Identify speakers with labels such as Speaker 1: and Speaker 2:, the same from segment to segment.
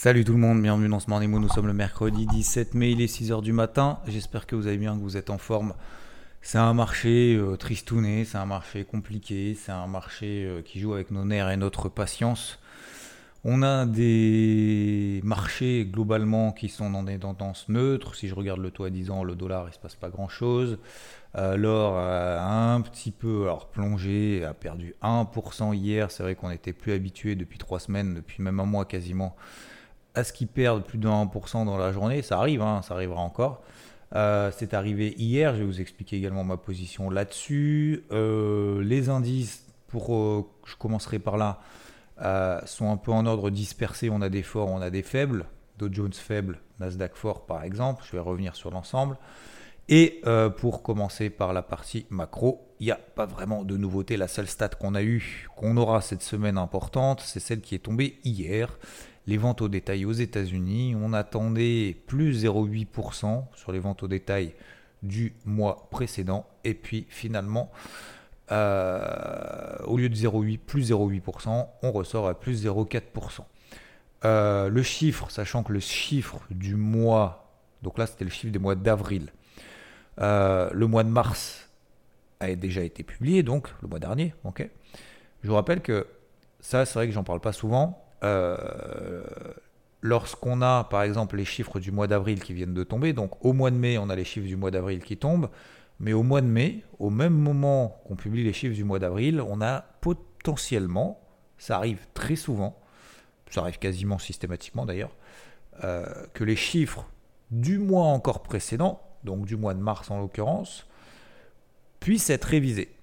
Speaker 1: Salut tout le monde, bienvenue dans ce Morning. Nous sommes le mercredi 17 mai, il est 6h du matin. J'espère que vous allez bien, que vous êtes en forme. C'est un marché euh, tristouné, c'est un marché compliqué, c'est un marché euh, qui joue avec nos nerfs et notre patience. On a des marchés globalement qui sont dans des tendances neutres. Si je regarde le taux à 10 ans, le dollar, il se passe pas grand-chose. Euh, l'or a un petit peu alors, plongé, a perdu 1% hier. C'est vrai qu'on n'était plus habitué depuis 3 semaines, depuis même un mois quasiment, à ce qu'ils perdent plus de 1% dans la journée. Ça arrive, hein, ça arrivera encore. Euh, c'est arrivé hier, je vais vous expliquer également ma position là-dessus. Euh, les indices, pour, je commencerai par là, euh, sont un peu en ordre dispersé. On a des forts, on a des faibles. Dow Jones faible, Nasdaq fort par exemple. Je vais revenir sur l'ensemble. Et euh, pour commencer par la partie macro, il n'y a pas vraiment de nouveauté. La seule stat qu'on a eu, qu'on aura cette semaine importante, c'est celle qui est tombée hier. Les ventes au détail aux États-Unis, on attendait plus 0,8% sur les ventes au détail du mois précédent. Et puis finalement, euh, au lieu de 0,8, plus 0,8%, on ressort à plus 0,4%. Euh, le chiffre, sachant que le chiffre du mois, donc là c'était le chiffre des mois d'avril, euh, le mois de mars a déjà été publié, donc le mois dernier. Je vous rappelle que ça, c'est vrai que j'en parle pas souvent. Lorsqu'on a par exemple les chiffres du mois d'avril qui viennent de tomber, donc au mois de mai on a les chiffres du mois d'avril qui tombent, mais au mois de mai, au même moment qu'on publie les chiffres du mois d'avril, on a potentiellement, ça arrive très souvent, ça arrive quasiment systématiquement d'ailleurs, euh, que les chiffres du mois encore précédent, donc du mois de mars en l'occurrence, puissent être révisés.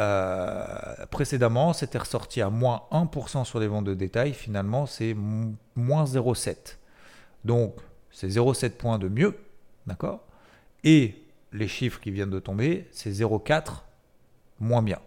Speaker 1: Euh, précédemment, c'était ressorti à moins 1% sur les ventes de détail, finalement c'est moins 0,7. Donc c'est 0,7 points de mieux, d'accord? Et les chiffres qui viennent de tomber, c'est 0,4 moins bien.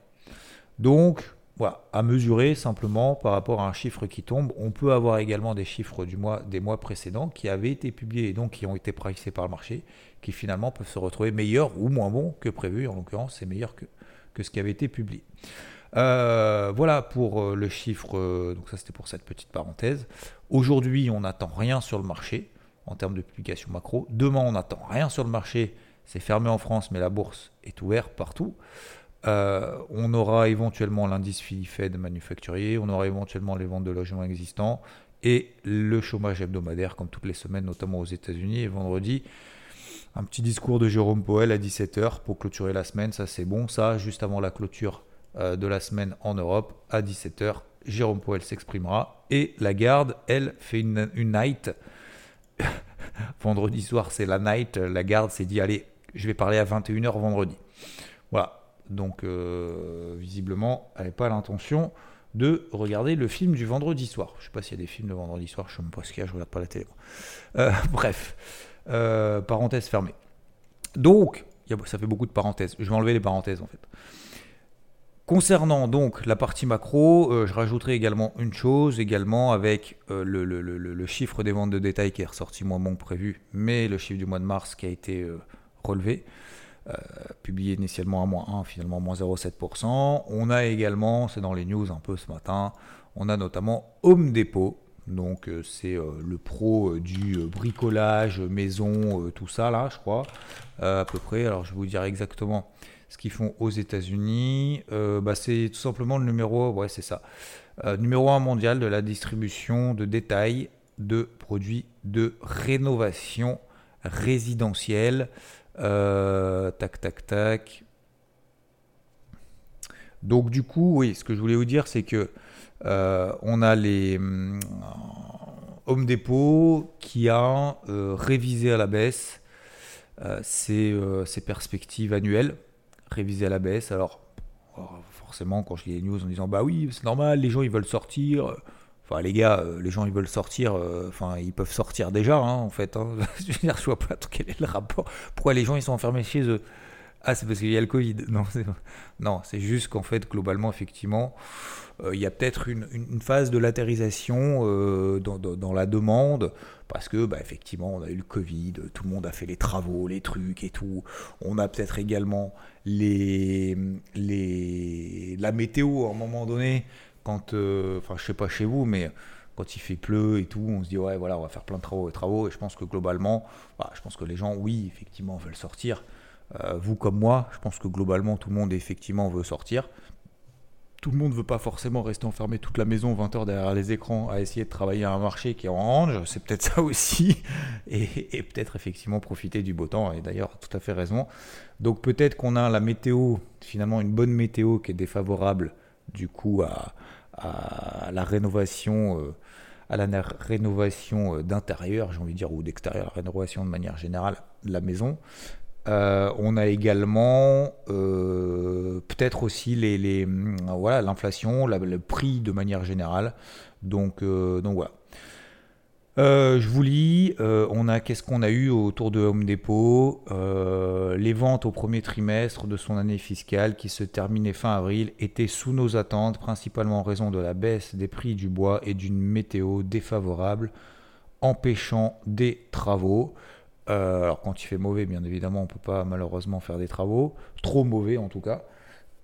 Speaker 1: Donc, voilà, à mesurer simplement par rapport à un chiffre qui tombe. On peut avoir également des chiffres du mois, des mois précédents qui avaient été publiés et donc qui ont été pricés par le marché, qui finalement peuvent se retrouver meilleurs ou moins bons que prévu. En l'occurrence, c'est meilleur que, que ce qui avait été publié. Euh, voilà pour euh, le chiffre, euh, donc ça c'était pour cette petite parenthèse. Aujourd'hui, on n'attend rien sur le marché en termes de publication macro. Demain, on n'attend rien sur le marché c'est fermé en France, mais la bourse est ouverte partout. On aura éventuellement l'indice Fed manufacturier, on aura éventuellement les ventes de logements existants et le chômage hebdomadaire, comme toutes les semaines, notamment aux États-Unis. Et vendredi, un petit discours de Jérôme Powell à 17h pour clôturer la semaine. Ça, c'est bon. Ça, juste avant la clôture euh, de la semaine en Europe, à 17h, Jérôme Powell s'exprimera. Et la garde, elle, fait une, night. vendredi soir, c'est la night. La garde s'est dit allez, je vais parler à 21h vendredi. Voilà. Donc, euh, visiblement, elle n'avait pas l'intention de regarder le film du vendredi soir. Je ne sais pas s'il y a des films le vendredi soir, je ne sais même pas ce qu'il y a, je regarde pas la télé. Euh, bref, euh, parenthèse fermée. Donc, ça fait beaucoup de parenthèses. Je vais enlever les parenthèses en fait. Concernant donc la partie macro, je rajouterai également une chose, également avec le, le, chiffre des ventes de détail qui est ressorti moins bon que prévu, mais le chiffre du mois de mars qui a été relevé. Euh, publié initialement à moins 1, finalement moins 0,7%. On a également, c'est dans les news un peu ce matin, on a notamment Home Depot. Donc euh, c'est euh, le pro du bricolage, maison, tout ça là, je crois, à peu près. Alors je vais vous dire exactement ce qu'ils font aux États-Unis. Bah, c'est tout simplement le numéro, ouais c'est ça, numéro 1 mondial de la distribution de détails de produits de rénovation résidentielle. Euh, tac, tac, tac. Donc du coup, oui, ce que je voulais vous dire, c'est que euh, on a les euh, Home Depot qui a révisé à la baisse ses, perspectives annuelles, révisé à la baisse. Alors forcément, quand je lis les news en disant bah oui, c'est normal, les gens ils veulent sortir. Enfin, les gars, euh, les gens ils veulent sortir, euh, enfin ils peuvent sortir déjà hein, en fait. Hein. je veux vois pas quel est le rapport. Pourquoi les gens ils sont enfermés chez eux? Ah, c'est parce qu'il y a le Covid. Non, c'est non, c'est juste qu'en fait globalement effectivement, euh, il y a peut-être une, phase de latérisation dans, dans, la demande parce que bah, effectivement on a eu le Covid, tout le monde a fait les travaux, les trucs et tout. On a peut-être également les la météo à un moment donné quand, euh, enfin, je sais pas chez vous, mais quand il fait pleu et tout, on se dit ouais voilà on va faire plein de travaux et travaux et je pense que globalement, bah, je pense que les gens oui effectivement veulent sortir. Euh, vous comme moi, je pense que globalement tout le monde effectivement veut sortir. Tout le monde ne veut pas forcément rester enfermé toute la maison 20 heures derrière les écrans à essayer de travailler à un marché qui est en range, c'est peut-être ça aussi, et, peut-être effectivement profiter du beau temps, et d'ailleurs tout à fait raison. Donc peut-être qu'on a la météo, finalement une bonne météo qui est défavorable du coup à, la rénovation, euh, à la rénovation euh, d'intérieur, j'ai envie de dire, ou d'extérieur, la rénovation de manière générale de la maison. Euh, on a également peut-être aussi les voilà l'inflation, le prix de manière générale. Donc, voilà. Euh, je vous lis, euh, on a qu'est-ce qu'on a eu autour de Home Depot? Euh, Les ventes au premier trimestre de son année fiscale qui se terminait fin avril étaient sous nos attentes, principalement en raison de la baisse des prix du bois et d'une météo défavorable, empêchant des travaux. Alors quand il fait mauvais, bien évidemment, on peut pas malheureusement faire des travaux, trop mauvais en tout cas.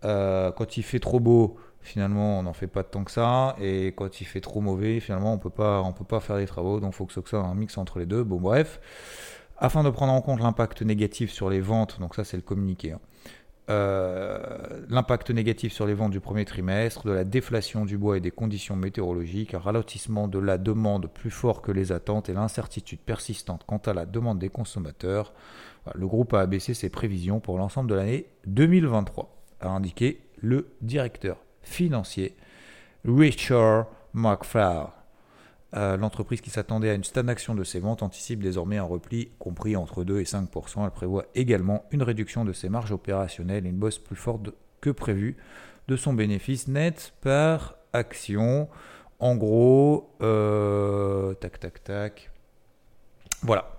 Speaker 1: quand il fait trop beau, finalement on n'en fait pas tant que ça. Et quand il fait trop mauvais finalement on peut pas on peut pas faire des travaux. Donc il faut que ce soit un mix entre les deux. Bon bref. Afin de prendre en compte l'impact négatif sur les ventes donc ça c'est le communiqué hein, euh, l'impact négatif sur les ventes du premier trimestre, de la déflation du bois et des conditions météorologiques, un ralentissement de la demande plus fort que les attentes et l'incertitude persistante quant à la demande des consommateurs, le groupe a abaissé ses prévisions pour l'ensemble de l'année 2023, a indiqué le directeur financier, Richard McFly. Euh, l'entreprise qui s'attendait à une stagnation de ses ventes anticipe désormais un repli compris entre 2 et 5% Elle prévoit également une réduction de ses marges opérationnelles et une bosse plus forte que prévu de son bénéfice net par action. En gros, euh, tac, tac, tac. Voilà.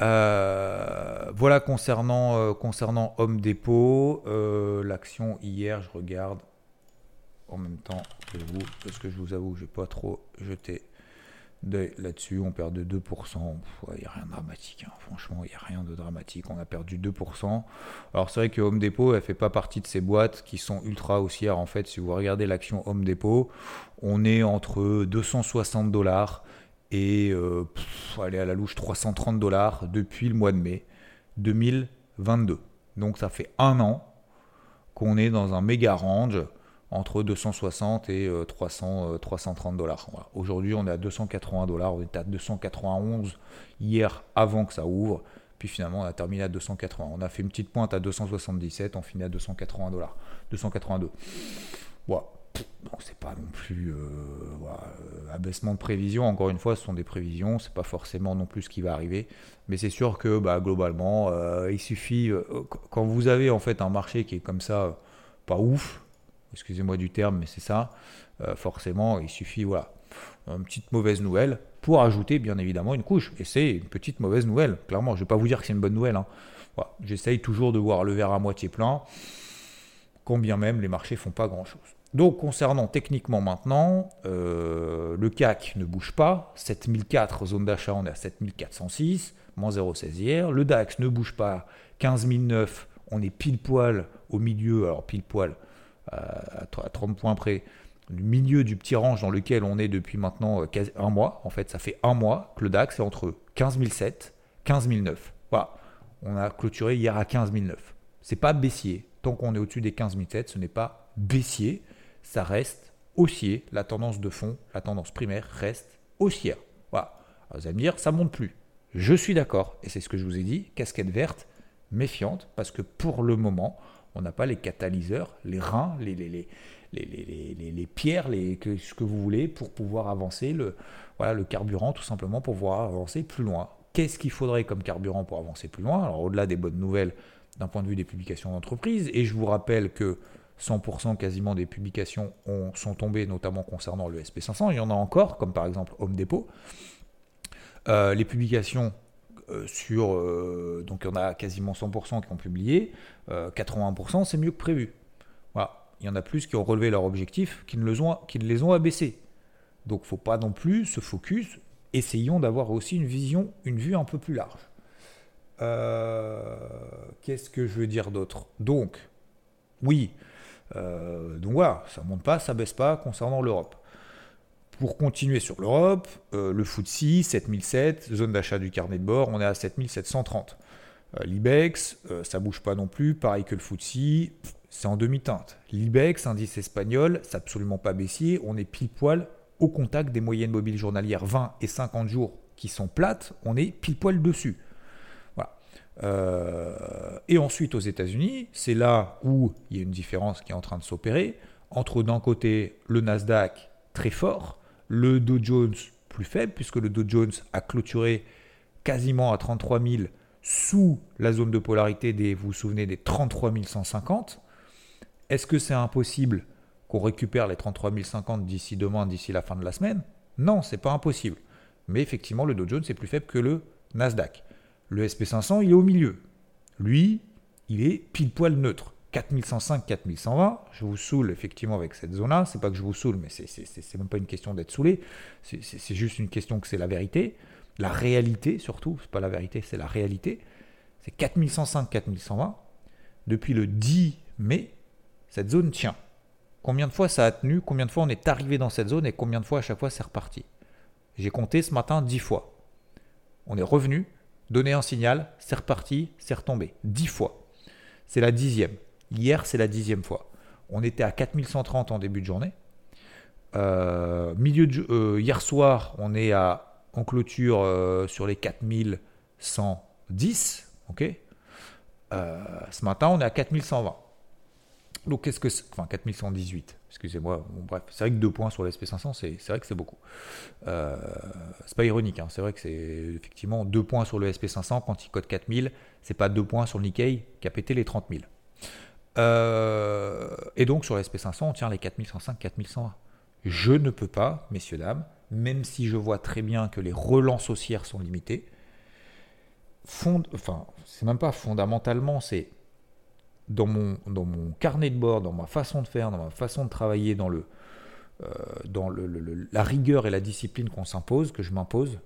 Speaker 1: Euh, voilà concernant, concernant Home Depot. L'action hier, je regarde, en même temps que vous, parce que je vous avoue, je n'ai pas trop jeté là-dessus. On perd de 2%. Il n'y a rien de dramatique. Hein. Franchement, il n'y a rien de dramatique. On a perdu 2%. Alors, c'est vrai que Home Depot, elle fait pas partie de ces boîtes qui sont ultra haussières. En fait, si vous regardez l'action Home Depot, on est entre 260 dollars et euh, allez à la louche 330 dollars depuis le mois de mai 2022. Donc, ça fait un an qu'on est dans un méga range entre 260 et 300, euh, 330 euh, dollars. Aujourd'hui, on est à 280 dollars, on était à 291 hier avant que ça ouvre, puis finalement on a terminé à 280. On a fait une petite pointe à 277, on finit à 280 dollars, 282. Bon, donc c'est pas non plus euh, abaissement de prévision. Encore une fois, ce sont des prévisions, c'est pas forcément non plus ce qui va arriver, mais c'est sûr que bah, globalement, il suffit quand vous avez en fait un marché qui est comme ça, pas ouf excusez-moi du terme, mais c'est ça, euh, forcément, il suffit, voilà, une petite mauvaise nouvelle pour ajouter bien évidemment une couche. Et c'est une petite mauvaise nouvelle, clairement. Je ne vais pas vous dire que c'est une bonne nouvelle. Hein. J'essaye toujours de voir le verre à moitié plein, combien même les marchés font pas grand-chose. Donc concernant techniquement maintenant, euh, le CAC ne bouge pas, 7004 zone d'achat, on est à 7406, moins 0,16 hier. Le DAX ne bouge pas, 15009, on est pile poil au milieu, alors pile poil, à 30 points près, le milieu du petit range dans lequel on est depuis maintenant euh, un mois. En fait, ça fait un mois que le DAX est entre 15 007 15 009. Voilà. On a clôturé hier à 15 009. C'est pas baissier. Tant qu'on est au-dessus des 15 007, ce n'est pas baissier. Ça reste haussier. La tendance de fond, la tendance primaire reste haussière. Vous allez me dire, ça monte plus. Je suis d'accord. Et c'est ce que je vous ai dit. Casquette verte, méfiante, parce que pour le moment, on n'a pas les catalyseurs, les reins, les, les, les, pierres, ce que vous voulez pour pouvoir avancer, le, voilà, le carburant tout simplement pour pouvoir avancer plus loin. Qu'est-ce qu'il faudrait comme carburant pour avancer plus loin? Alors au-delà des bonnes nouvelles d'un point de vue des publications d'entreprise, et je vous rappelle que 100% quasiment des publications ont, sont tombées, notamment concernant le SP500. Il y en a encore, comme par exemple Home Depot. Euh, les publications sur. Euh, donc, il y en a quasiment 100% qui ont publié. 80%, euh, c'est mieux que prévu. Voilà. Il y en a plus qui ont relevé leur objectif, qui ne, les ont, qui ne les ont abaissés. Donc, faut pas non plus se focus. Essayons d'avoir aussi une vision, une vue un peu plus large. Qu'est-ce que je veux dire d'autre? Donc, oui. donc voilà, ça monte pas, ça baisse pas concernant l'Europe. Pour continuer sur l'Europe, euh, le FTSE 7007, zone d'achat du carnet de bord, on est à 7730. Euh, L'IBEX, euh, ça bouge pas non plus, pareil que le FTSE, c'est en demi-teinte. L'IBEX, indice espagnol, c'est absolument pas baissier, on est pile poil au contact des moyennes mobiles journalières 20 et 50 jours qui sont plates, on est pile poil dessus. Voilà. et ensuite aux États-Unis, c'est là où il y a une différence qui est en train de s'opérer entre d'un côté le Nasdaq très fort le Dow Jones plus faible, puisque le Dow Jones a clôturé quasiment à 33 000 sous la zone de polarité des, vous souvenez, des 33 150. Est-ce que c'est impossible qu'on récupère les 33 150 d'ici demain, d'ici la fin de la semaine? Non, c'est pas impossible. Mais effectivement, le Dow Jones est plus faible que le Nasdaq. Le SP500, il est au milieu. Lui, il est pile poil neutre. 4105, 4120, je vous saoule effectivement avec cette zone-là. C'est pas que je vous saoule, mais c'est même pas une question d'être saoulé. C'est juste une question que c'est la vérité. La réalité surtout, c'est pas la vérité, c'est la réalité. C'est 4105, 4120. Depuis le 10 mai, cette zone tient. Combien de fois ça a tenu Combien de fois on est arrivé dans cette zone Et combien de fois à chaque fois c'est reparti J'ai compté ce matin 10 fois. On est revenu, donné un signal, c'est reparti, c'est retombé. 10 fois. C'est la dixième. Hier, c'est la dixième fois. On était à 4130 en début de journée. Euh, euh, hier soir, on est à, en clôture euh, sur les 4110. Ok? Ce matin, on est à 4120. Donc, qu'est-ce que c'est Enfin, 4118, excusez-moi. bref, c'est vrai que deux points sur l'SP500, c'est, vrai que c'est beaucoup. c'est pas ironique, hein. c'est vrai que c'est effectivement deux points sur le SP500 quand il code 4000, c'est pas deux points sur le Nikkei qui a pété les 30 000. Euh, et donc sur sp 500 on tient les 4105, 4120. Je ne peux pas, messieurs, dames, même si je vois très bien que les relances haussières sont limitées, fond, enfin, c'est même pas fondamentalement, c'est dans mon, dans mon carnet de bord, dans ma façon de faire, dans ma façon de travailler, dans, le, euh, dans le, la rigueur et la discipline qu'on s'impose, que je m'impose,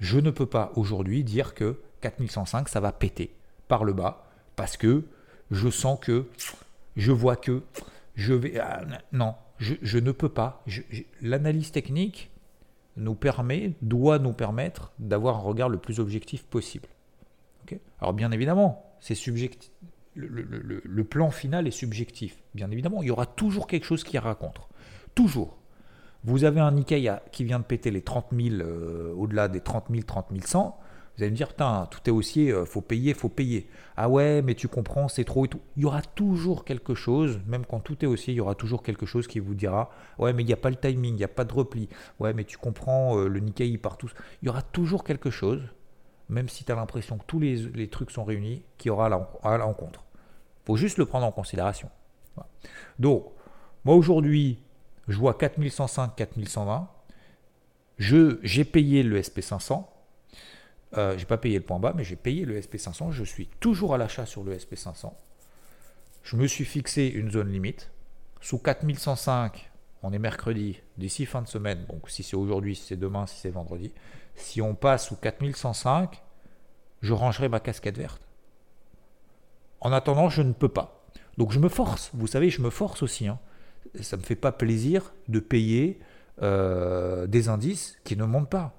Speaker 1: je ne peux pas aujourd'hui dire que 4105, ça va péter par le bas, parce que je sens que, je vois que, je vais... Ah, non, je, ne peux pas. L'analyse technique nous permet, doit nous permettre d'avoir un regard le plus objectif possible. Alors bien évidemment, c'est subjectif. Le, plan final est subjectif. Bien évidemment, il y aura toujours quelque chose qui raconte. Toujours. Vous avez un Nikkei qui vient de péter les 30 000, euh, au-delà des 30 000, 30 100. Vous allez me dire, putain, tout est haussier, euh, faut payer, faut payer. Ah ouais, mais tu comprends, c'est trop et tout. Il y aura toujours quelque chose, même quand tout est haussier, il y aura toujours quelque chose qui vous dira, ouais, mais il n'y a pas le timing, il n'y a pas de repli. Ouais, mais tu comprends, euh, le Nikkei part tous. Il y aura toujours quelque chose, même si tu as l'impression que tous les, trucs sont réunis, qui aura à l'encontre. Il faut juste le prendre en considération. Donc, moi aujourd'hui, je vois 4105, 4120. J'ai payé le SP500 euh, j'ai pas payé le point bas, mais j'ai payé le SP500. Je suis toujours à l'achat sur le SP500. Je me suis fixé une zone limite. Sous 4105, on est mercredi, d'ici fin de semaine. Donc si c'est aujourd'hui, si c'est demain, si c'est vendredi. Si on passe sous 4105, je rangerai ma casquette verte. En attendant, je ne peux pas. Donc je me force. Vous savez, je me force aussi. Hein. Ça me fait pas plaisir de payer euh, des indices qui ne montent pas.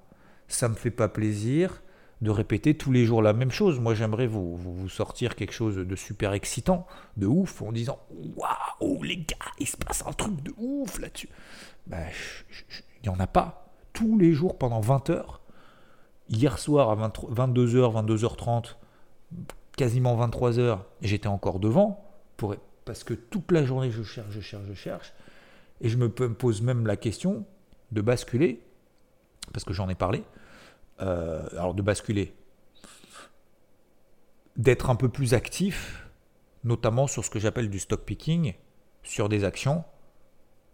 Speaker 1: Ça me fait pas plaisir de répéter tous les jours la même chose. Moi, j'aimerais vous, vous, sortir quelque chose de super excitant, de ouf, en disant Waouh, les gars, il se passe un truc de ouf là-dessus. Ben, il n'y en a pas. Tous les jours pendant 20 heures. Hier soir à 22h, 22h30, quasiment 23h, j'étais encore devant, parce que toute la journée je cherche, je cherche, je cherche. Et je me pose même la question de basculer, parce que j'en ai parlé, euh, alors de basculer, d'être un peu plus actif, notamment sur ce que j'appelle du stock picking, sur des actions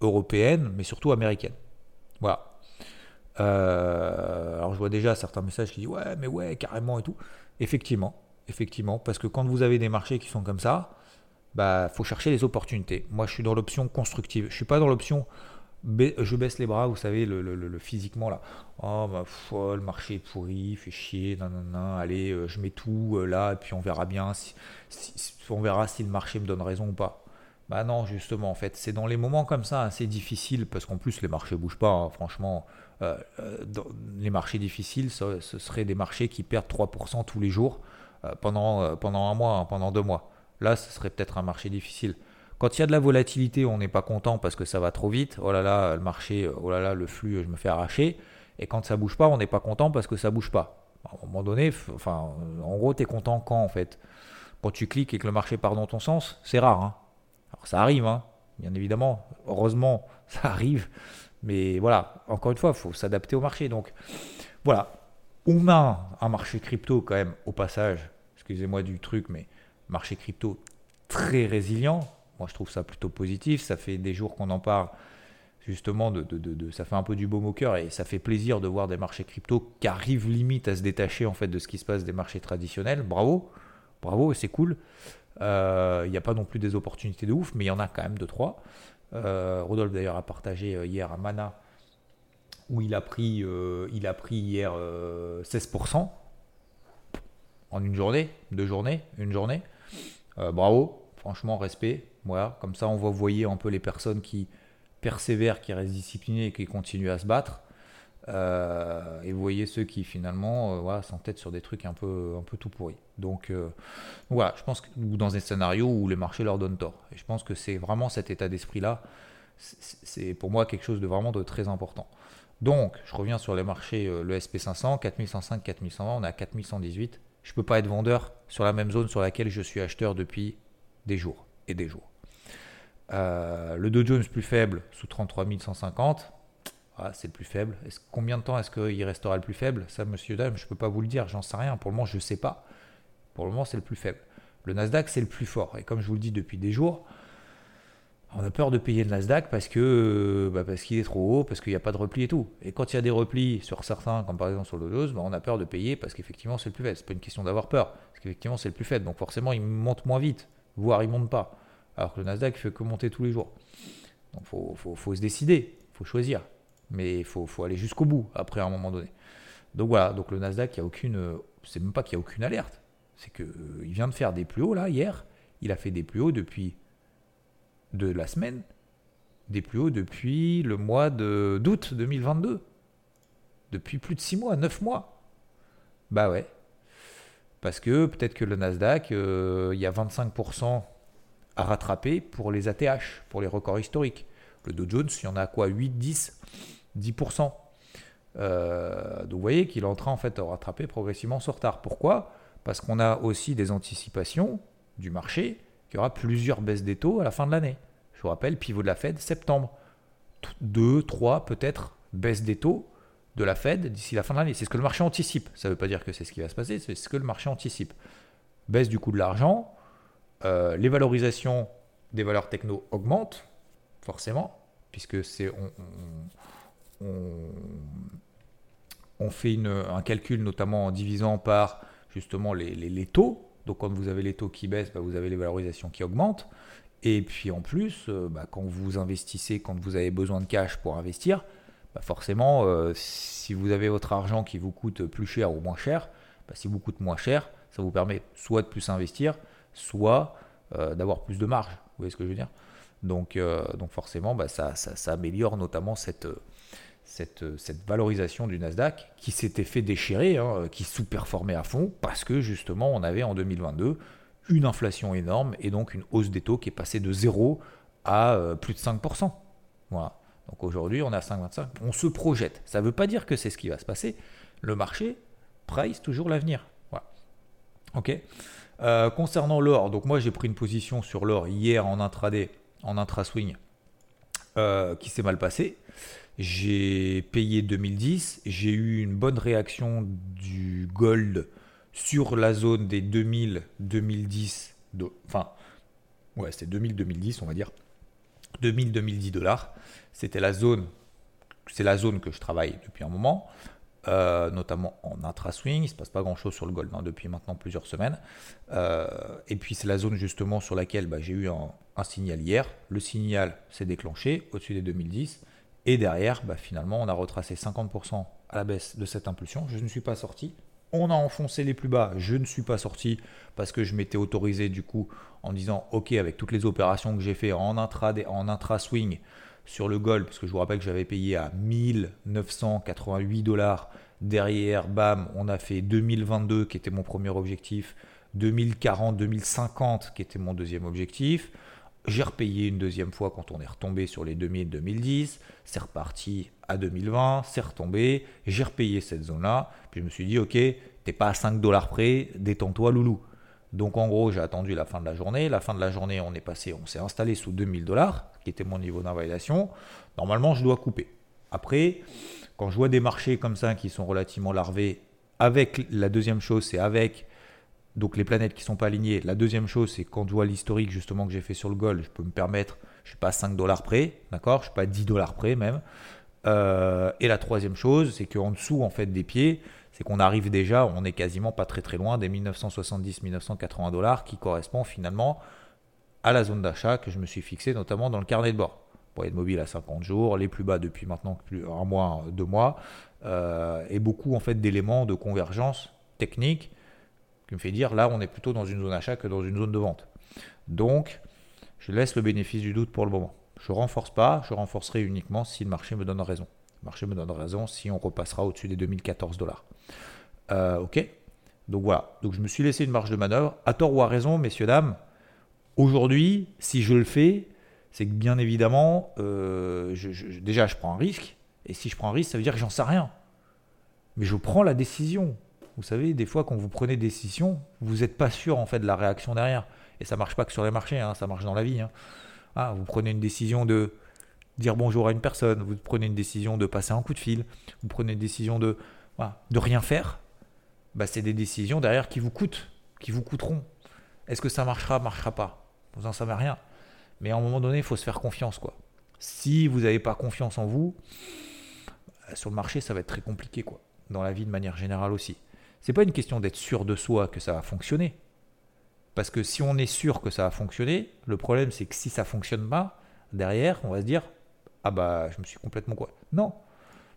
Speaker 1: européennes, mais surtout américaines. Voilà. Euh, alors je vois déjà certains messages qui disent ouais, mais ouais, carrément et tout. Effectivement, effectivement, parce que quand vous avez des marchés qui sont comme ça, bah faut chercher les opportunités. Moi, je suis dans l'option constructive. Je suis pas dans l'option je baisse les bras, vous savez, le, physiquement là. Oh, ma foi, le marché est pourri, fait chier, nan, allez, euh, je mets tout euh, là, et puis on verra bien si, on verra si le marché me donne raison ou pas. Bah non, justement, en fait, c'est dans les moments comme ça assez difficiles, parce qu'en plus les marchés bougent pas, hein, franchement. Euh, euh, les marchés difficiles, ce, ce, seraient des marchés qui perdent 3% tous les jours pendant, pendant un mois, hein, pendant deux mois. Là, ce serait peut-être un marché difficile. Quand il y a de la volatilité, on n'est pas content parce que ça va trop vite. Oh là là, le marché, oh là là, le flux, je me fais arracher. Et quand ça bouge pas, on n'est pas content parce que ça bouge pas. À un moment donné, enfin, en gros, tu es content quand en fait? Quand tu cliques et que le marché part dans ton sens, c'est rare. Hein. Alors ça arrive, hein, bien évidemment. Heureusement, ça arrive. Mais voilà, encore une fois, il faut s'adapter au marché. Donc voilà, on a un marché crypto quand même, au passage, excusez-moi du truc, mais marché crypto très résilient. Moi, je trouve ça plutôt positif. Ça fait des jours qu'on en parle, justement, de, ça fait un peu du baume au cœur et ça fait plaisir de voir des marchés crypto qui arrivent limite à se détacher en fait de ce qui se passe des marchés traditionnels. Bravo, bravo, c'est cool. Euh, il n'y a pas non plus des opportunités de ouf, mais il y en a quand même deux, trois. Euh, Rodolphe d'ailleurs a partagé euh, hier à Mana où il a pris, il a pris hier 16% en une journée, deux journées, une journée. bravo, franchement, respect. Voilà, comme ça on va voyer un peu les personnes qui persévèrent, qui restent disciplinées et qui continuent à se battre. Euh, et vous voyez ceux qui finalement euh, s'entêtent sur des trucs un peu, un tout pourris. Donc euh, voilà, je pense que dans des scénarios où les marchés leur donnent tort. Et je pense que c'est vraiment cet état d'esprit-là, c'est pour moi quelque chose de vraiment de très important. Donc, je reviens sur les marchés, le SP500, 4105, 4120, on est à 4118. Je ne peux pas être vendeur sur la même zone sur laquelle je suis acheteur depuis des jours et des jours. le Dow Jones plus faible sous 33 150, ah, c'est le plus faible. Combien de temps est-ce qu'il restera le plus faible? Ça, monsieur, dame, je ne peux pas vous le dire, j'en sais rien. Pour le moment, je ne sais pas. Pour le moment, c'est le plus faible. Le Nasdaq, c'est le plus fort. Et comme je vous le dis depuis des jours, on a peur de payer le Nasdaq parce que bah, parce qu'il est trop haut, parce qu'il n'y a pas de repli et tout. Et quand il y a des replis sur certains, comme par exemple sur le Jones, bah, on a peur de payer parce qu'effectivement c'est le plus faible. C'est pas une question d'avoir peur, parce qu'effectivement c'est le plus faible. Donc forcément il monte moins vite, voire il monte pas. Alors que le Nasdaq fait que monter tous les jours. Donc faut, faut, se décider, faut choisir. Mais il faut, aller jusqu'au bout après à un moment donné. Donc voilà, donc le Nasdaq, il y a aucune. C'est même pas qu'il n'y a aucune alerte. C'est qu'il euh, vient de faire des plus hauts là, hier. Il a fait des plus hauts depuis de la semaine. Des plus hauts depuis le mois d'août 2022. Depuis plus de 6 mois, 9 mois. Bah ouais. Parce que peut-être que le Nasdaq, euh, il y a 25% à rattraper pour les ATH, pour les records historiques. Le Dow Jones, il y en a quoi 8, 10 10%. Euh, donc vous voyez qu'il est en train fait de rattraper progressivement son retard. Pourquoi? Parce qu'on a aussi des anticipations du marché qu'il y aura plusieurs baisses des taux à la fin de l'année. Je vous rappelle, pivot de la Fed, septembre. 2, 3 peut-être baisses des taux de la Fed d'ici la fin de l'année. C'est ce que le marché anticipe. Ça ne veut pas dire que c'est ce qui va se passer, c'est ce que le marché anticipe. Baisse du coût de l'argent, euh, les valorisations des valeurs techno augmentent, forcément, puisque c'est on, on, fait un calcul notamment en divisant par justement les, taux. Donc quand vous avez les taux qui baissent, bah, vous avez les valorisations qui augmentent. Et puis en plus, euh, bah, quand vous investissez, quand vous avez besoin de cash pour investir, bah, forcément, euh, si vous avez votre argent qui vous coûte plus cher ou moins cher, si vous coûte moins cher, ça vous permet soit de plus investir, soit euh, d'avoir plus de marge. Vous voyez ce que je veux dire? Donc, donc forcément, ça, ça, améliore notamment cette, valorisation du Nasdaq qui s'était fait déchirer, hein, qui sous-performait à fond parce que justement on avait en 2022 une inflation énorme et donc une hausse des taux qui est passée de 0 à euh, plus de 5%. Voilà. Donc aujourd'hui on est à 5,25. On se projette. Ça ne veut pas dire que c'est ce qui va se passer. Le marché price toujours l'avenir. Voilà. Ok. Euh, concernant l'or, donc moi j'ai pris une position sur l'or hier en intraday, en intra-swing, euh, qui s'est mal passé. J'ai payé 2010, j'ai eu une bonne réaction du gold sur la zone des 2000, 2010, enfin, ouais, c'est 2000, 2010, on va dire. 2000, 2010 dollars. C'était la zone, c'est la zone que je travaille depuis un moment, euh, notamment en intra-swing. Il ne se passe pas grand-chose sur le gold hein, depuis maintenant plusieurs semaines. Euh, et puis c'est la zone justement sur laquelle bah, j'ai eu un, un, signal hier. Le signal s'est déclenché au-dessus des 2010. Et derrière, bah, finalement, on a retracé 50% à la baisse de cette impulsion. Je ne suis pas sorti. On a enfoncé les plus bas. Je ne suis pas sorti parce que je m'étais autorisé du coup en disant ok avec toutes les opérations que j'ai fait en intra en intra swing sur le gold parce que je vous rappelle que j'avais payé à 1988 dollars. Derrière bam on a fait 2022 qui était mon premier objectif. 2040 2050 qui était mon deuxième objectif j'ai repayé une deuxième fois quand on est retombé sur les 2000-2010. C'est reparti à 2020, c'est retombé. J'ai repayé cette zone-là. Puis je me suis dit, ok, t'es pas à 5 dollars près, détends-toi, loulou. Donc en gros, j'ai attendu la fin de la journée. La fin de la journée, on est passé, on s'est installé sous 2000 dollars, qui était mon niveau d'invalidation. Normalement, je dois couper. Après, quand je vois des marchés comme ça qui sont relativement larvés, avec la deuxième chose, c'est avec donc les planètes qui sont pas alignées. La deuxième chose, c'est quand je vois l'historique justement que j'ai fait sur le gold, je peux me permettre, je suis pas à 5 dollars près, d'accord? Je suis pas à 10 dollars près même. Euh, et la troisième chose, c'est qu'en dessous en fait des pieds, c'est qu'on arrive déjà, on est quasiment pas très très loin des 1970-1980 dollars qui correspond finalement à la zone d'achat que je me suis fixé notamment dans le carnet de bord. être mobile à 50 jours, les plus bas depuis maintenant plus un mois, deux mois, euh, et beaucoup en fait d'éléments de convergence technique qui me fait dire là on est plutôt dans une zone achat que dans une zone de vente. Donc je laisse le bénéfice du doute pour le moment. Je ne renforce pas, je renforcerai uniquement si le marché me donne raison. Le marché me donne raison si on repassera au-dessus des 2014 dollars. Euh, ok Donc voilà. Donc je me suis laissé une marge de manœuvre. À tort ou à raison, messieurs, dames, aujourd'hui, si je le fais, c'est que bien évidemment, euh, déjà je prends un risque. Et si je prends un risque, ça veut dire que j'en sais rien. Mais je prends la décision. Vous savez, des fois, quand vous prenez des décisions, vous n'êtes pas sûr en fait de la réaction derrière. Et ça marche pas que sur les marchés, hein, ça marche dans la vie. Hein. Ah, vous prenez une décision de dire bonjour à une personne, vous prenez une décision de passer un coup de fil, vous prenez une décision de, de rien faire. Bah, c'est des décisions derrière qui vous coûtent, qui vous coûteront. Est-ce que ça marchera, marchera pas? Vous n'en savez rien. Mais à un moment donné, il faut se faire confiance. quoi. Si vous n'avez pas confiance en vous, bah, sur le marché, ça va être très compliqué. quoi. Dans la vie de manière générale aussi. C'est pas une question d'être sûr de soi que ça va fonctionner. Parce que si on est sûr que ça va fonctionner, le problème c'est que si ça fonctionne pas, derrière, on va se dire ah bah je me suis complètement quoi. Non,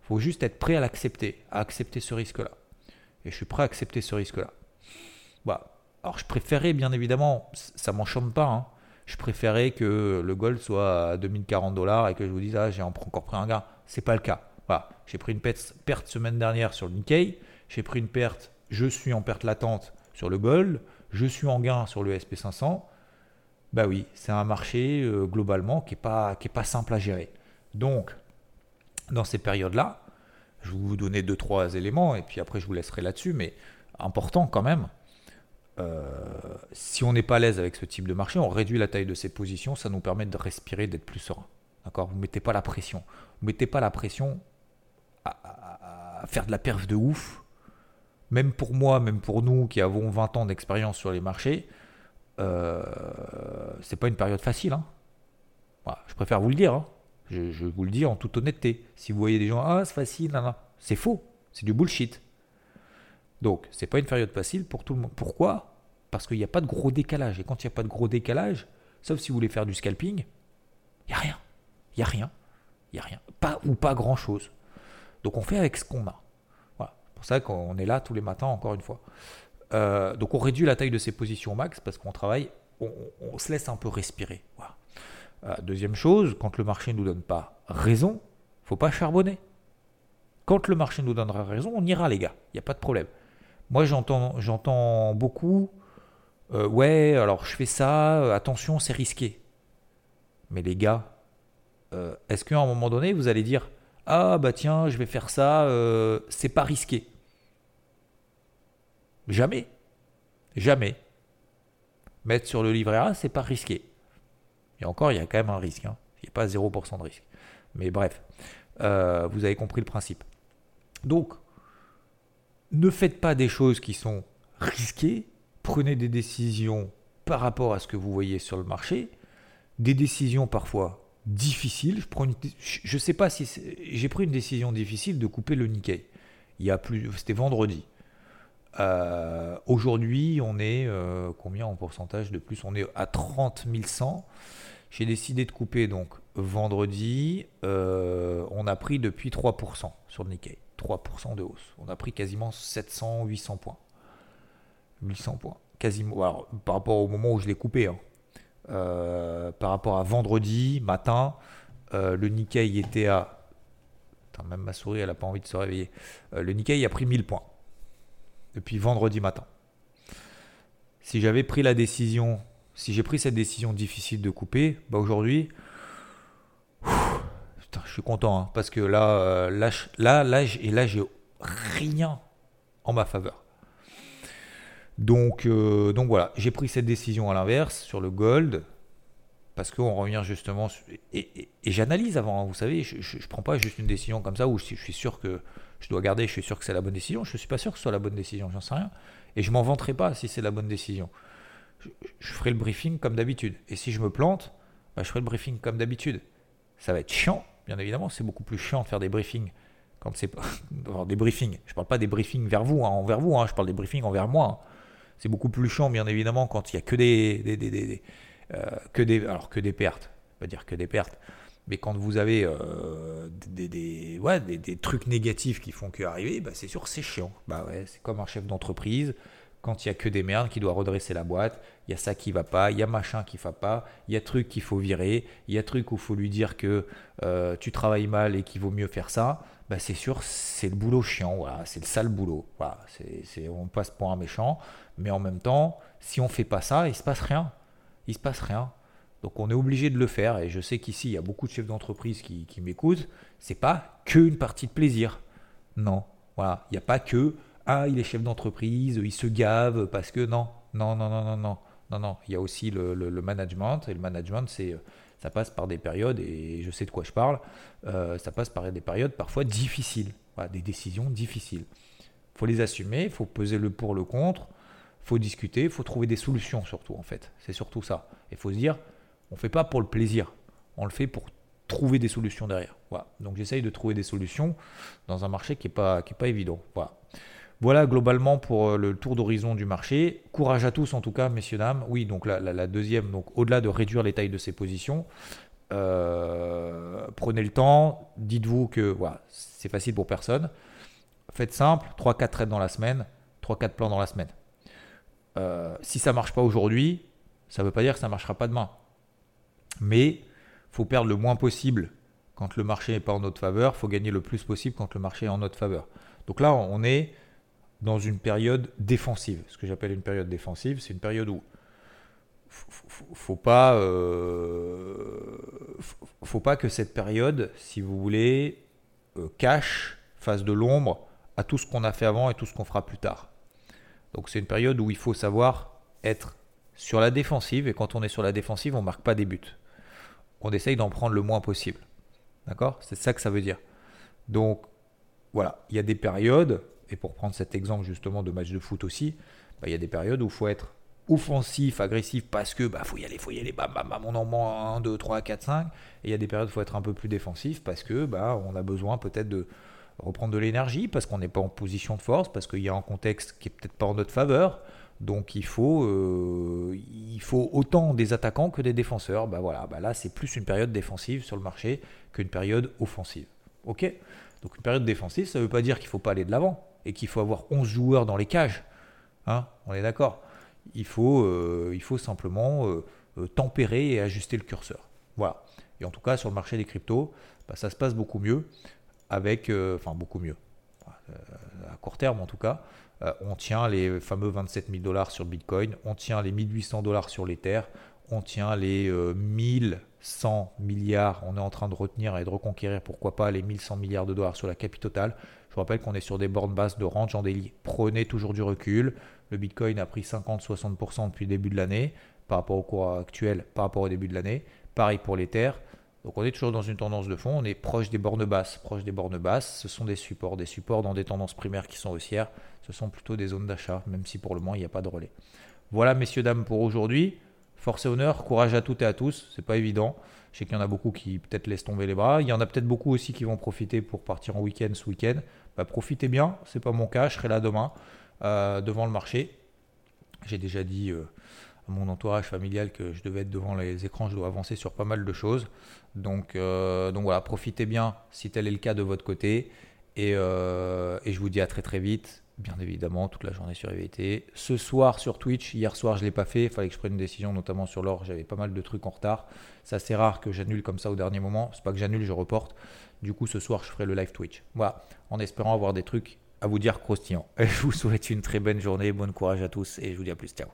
Speaker 1: faut juste être prêt à l'accepter, à accepter ce risque-là. Et je suis prêt à accepter ce risque-là. Bah, alors je préférais bien évidemment, ça m'enchante pas. Hein. Je préférais que le gold soit à 2040 dollars et que je vous dise ah j'ai encore pris un gain. C'est pas le cas. J'ai pris une perte semaine dernière sur le Nikkei, j'ai pris une perte je suis en perte latente sur le gold, je suis en gain sur le SP500, bah oui, c'est un marché euh, globalement qui n'est pas, pas simple à gérer. Donc, dans ces périodes-là, je vais vous donner deux, trois éléments, et puis après je vous laisserai là-dessus, mais important quand même, euh, si on n'est pas à l'aise avec ce type de marché, on réduit la taille de ses positions, ça nous permet de respirer, d'être plus serein. D'accord? Vous ne mettez pas la pression. Vous ne mettez pas la pression à, à faire de la perf de ouf même pour moi, même pour nous qui avons 20 ans d'expérience sur les marchés, euh, c'est pas une période facile. Hein. je préfère vous le dire. Hein. Je, vous le dis en toute honnêteté. Si vous voyez des gens, ah, c'est facile, c'est faux. C'est du bullshit. Donc, c'est pas une période facile pour tout le monde. Pourquoi? Parce qu'il n'y a pas de gros décalage. Et quand il n'y a pas de gros décalage, sauf si vous voulez faire du scalping, il n'y a rien. Il n'y a rien. Il n'y a rien. Pas ou pas grand chose. Donc, on fait avec ce qu'on a pour ça qu'on est là tous les matins, encore une fois. Euh, donc on réduit la taille de ses positions au max parce qu'on travaille, on, se laisse un peu respirer. Euh, deuxième chose, quand le marché ne nous donne pas raison, faut pas charbonner. Quand le marché nous donnera raison, on ira les gars, il n'y a pas de problème. Moi j'entends, j'entends beaucoup, euh, ouais, alors je fais ça, attention, c'est risqué. Mais les gars, est-ce qu'à un moment donné, vous allez dire, ah bah tiens, je vais faire ça, c'est pas risqué? Jamais. Jamais. Mettre sur le livret A, c'est pas risqué. Et encore, il y a quand même un risque. Hein. Il n'y a pas 0% de risque. Mais bref, euh, vous avez compris le principe. Donc, ne faites pas des choses qui sont risquées. Prenez des décisions par rapport à ce que vous voyez sur le marché. Des décisions parfois difficiles. Je ne sais pas si j'ai pris une décision difficile de couper le Nikkei. Il c'était vendredi. Euh, aujourd'hui, on est euh, combien en pourcentage de plus? On est à 30 100. J'ai décidé de couper donc vendredi. Euh, on a pris depuis 3% sur le Nikkei. 3% de hausse. On a pris quasiment 700, 800 points. 800 points. Quasiment. par rapport au moment où je l'ai coupé. Hein. Par rapport à vendredi matin, le Nikkei était à. même ma souris, elle n'a pas envie de se réveiller. Le Nikkei a pris 1000 points depuis vendredi matin. Si j'avais pris la décision, si j'ai pris cette décision difficile de couper, bah aujourd'hui, je suis content hein, parce que là, là, là, là, et là, j'ai rien en ma faveur. Donc, euh, donc voilà, j'ai pris cette décision à l'inverse sur le gold parce qu'on revient justement et, j'analyse avant. Vous savez, je, ne prends pas juste une décision comme ça où je, suis sûr que je dois garder, je suis sûr que c'est la bonne décision. Je ne suis pas sûr que ce soit la bonne décision, j'en sais rien. Et je m'en vanterai pas si c'est la bonne décision. Je, ferai le briefing comme d'habitude. Et si je me plante, bah, je ferai le briefing comme d'habitude. Ça va être chiant, bien évidemment. C'est beaucoup plus chiant de faire des briefings quand c'est pas des briefings. Je parle pas des briefings vers vous, hein, envers vous. Hein, je parle des briefings envers moi. C'est beaucoup plus chiant, bien évidemment, quand il n'y a que des, que des, alors que des pertes. Pas dire que des pertes, mais quand vous avez euh, des, des, ouais, des, trucs négatifs qui font que arriver, bah c'est sûr c'est chiant. Bah ouais, c'est comme un chef d'entreprise. Quand il n'y a que des merdes qui doit redresser la boîte, il y a ça qui va pas, il y a machin qui va pas, il y a truc qu'il faut virer, il y a truc où il faut lui dire que euh, tu travailles mal et qu'il vaut mieux faire ça. Bah c'est sûr, c'est le boulot chiant, voilà, c'est le sale boulot. Voilà, c'est, on passe pour un méchant. Mais en même temps, si on fait pas ça, il se passe rien. Il se passe rien. Donc on est obligé de le faire. Et je sais qu'ici, il y a beaucoup de chefs d'entreprise qui, qui m'écoutent. C'est pas qu'une partie de plaisir. Non. Voilà. Il n'y a pas que ah, il est chef d'entreprise, il se gave parce que non. Non, non, non, non, non. Non, non. Il y a aussi le, management. Et le management, c'est ça passe par des périodes, et je sais de quoi je parle, euh, ça passe par des périodes parfois difficiles, des décisions difficiles. Il faut les assumer, il faut peser le pour, le contre, faut discuter, faut trouver des solutions surtout en fait. C'est surtout ça. Il faut se dire, on fait pas pour le plaisir, on le fait pour trouver des solutions derrière. Voilà. Donc j'essaye de trouver des solutions dans un marché qui n'est pas, qui est pas évident. Voilà. Voilà globalement pour euh, le tour d'horizon du marché. Courage à tous en tout cas, messieurs, dames. Oui, donc la, deuxième, donc au-delà de réduire les tailles de ces positions, euh, prenez le temps, dites-vous que voilà, c'est facile pour personne. Faites simple, 3-4 trades dans la semaine, 3-4 plans dans la semaine. Euh, si ça marche pas aujourd'hui, ça ne veut pas dire que ça ne marchera pas demain. Mais faut perdre le moins possible quand le marché n'est pas en notre faveur, faut gagner le plus possible quand le marché est en notre faveur. Donc là, on est dans une période défensive. Ce que j'appelle une période défensive, c'est une période où faut pas, euh, faut pas que cette période, si vous voulez, euh, cache, fasse de l'ombre à tout ce qu'on a fait avant et tout ce qu'on fera plus tard. Donc c'est une période où il faut savoir être sur la défensive, et quand on est sur la défensive, on ne marque pas des buts. On essaye d'en prendre le moins possible. D'accord? C'est ça que ça veut dire. Donc voilà, il y a des périodes, et pour prendre cet exemple justement de match de foot aussi, bah, il y a des périodes où il faut être offensif, agressif, parce que bah faut y aller, faut y aller, bam, bam, bam, on en met 1, 2, 3, 4, 5. Et il y a des périodes où il faut être un peu plus défensif, parce que bah on a besoin peut-être de reprendre de l'énergie parce qu'on n'est pas en position de force, parce qu'il y a un contexte qui est peut-être pas en notre faveur. Donc il faut, euh, autant des attaquants que des défenseurs. Bah voilà, bah là c'est plus une période défensive sur le marché qu'une période offensive. Donc une période défensive, ça ne veut pas dire qu'il ne faut pas aller de l'avant et qu'il faut avoir 11 joueurs dans les cages. Hein? On est d'accord? Il faut, euh, il faut simplement euh, tempérer et ajuster le curseur. Voilà. Et en tout cas sur le marché des cryptos, bah, ça se passe beaucoup mieux avec, euh, enfin beaucoup mieux, euh, à court terme en tout cas, euh, on tient les fameux 27 000 dollars sur Bitcoin, on tient les 1800 dollars sur l'Ether, on tient les 1100 milliards, on est en train de retenir et de reconquérir, pourquoi pas, les 1100 milliards de dollars sur la capitale. Je vous rappelle qu'on est sur des bornes basses de range en daily. Prenez toujours du recul. Le Bitcoin a pris 50-60% depuis le début de l'année par rapport au cours actuel, par rapport au début de l'année. Pareil pour l'Ether. Donc on est toujours dans une tendance de fond, on est proche des bornes basses. Proche des bornes basses, ce sont des supports. Des supports dans des tendances primaires qui sont haussières, ce sont plutôt des zones d'achat, même si pour le moment il n'y a pas de relais. Voilà messieurs, dames pour aujourd'hui. Force et honneur, courage à toutes et à tous, c'est pas évident. Je sais qu'il y en a beaucoup qui peut-être laissent tomber les bras. Il y en a peut-être beaucoup aussi qui vont profiter pour partir en week-end ce week-end. Bah, profitez bien, c'est pas mon cas, je serai là demain euh, devant le marché. J'ai déjà dit euh, mon entourage familial que je devais être devant les écrans, je dois avancer sur pas mal de choses. Donc, euh, voilà, profitez bien si tel est le cas de votre côté. Et, et je vous dis à très très vite bien évidemment, toute la journée sur EVT. Ce soir sur Twitch, hier soir je ne l'ai pas fait, il fallait que je prenne une décision, notamment sur l'or, j'avais pas mal de trucs en retard. C'est assez rare que j'annule comme ça au dernier moment, c'est pas que j'annule, je reporte. Du coup, ce soir, je ferai le live Twitch. Voilà, en espérant avoir des trucs à vous dire croustillants. Je vous souhaite une très bonne journée, bon courage à tous et je vous dis à plus, ciao.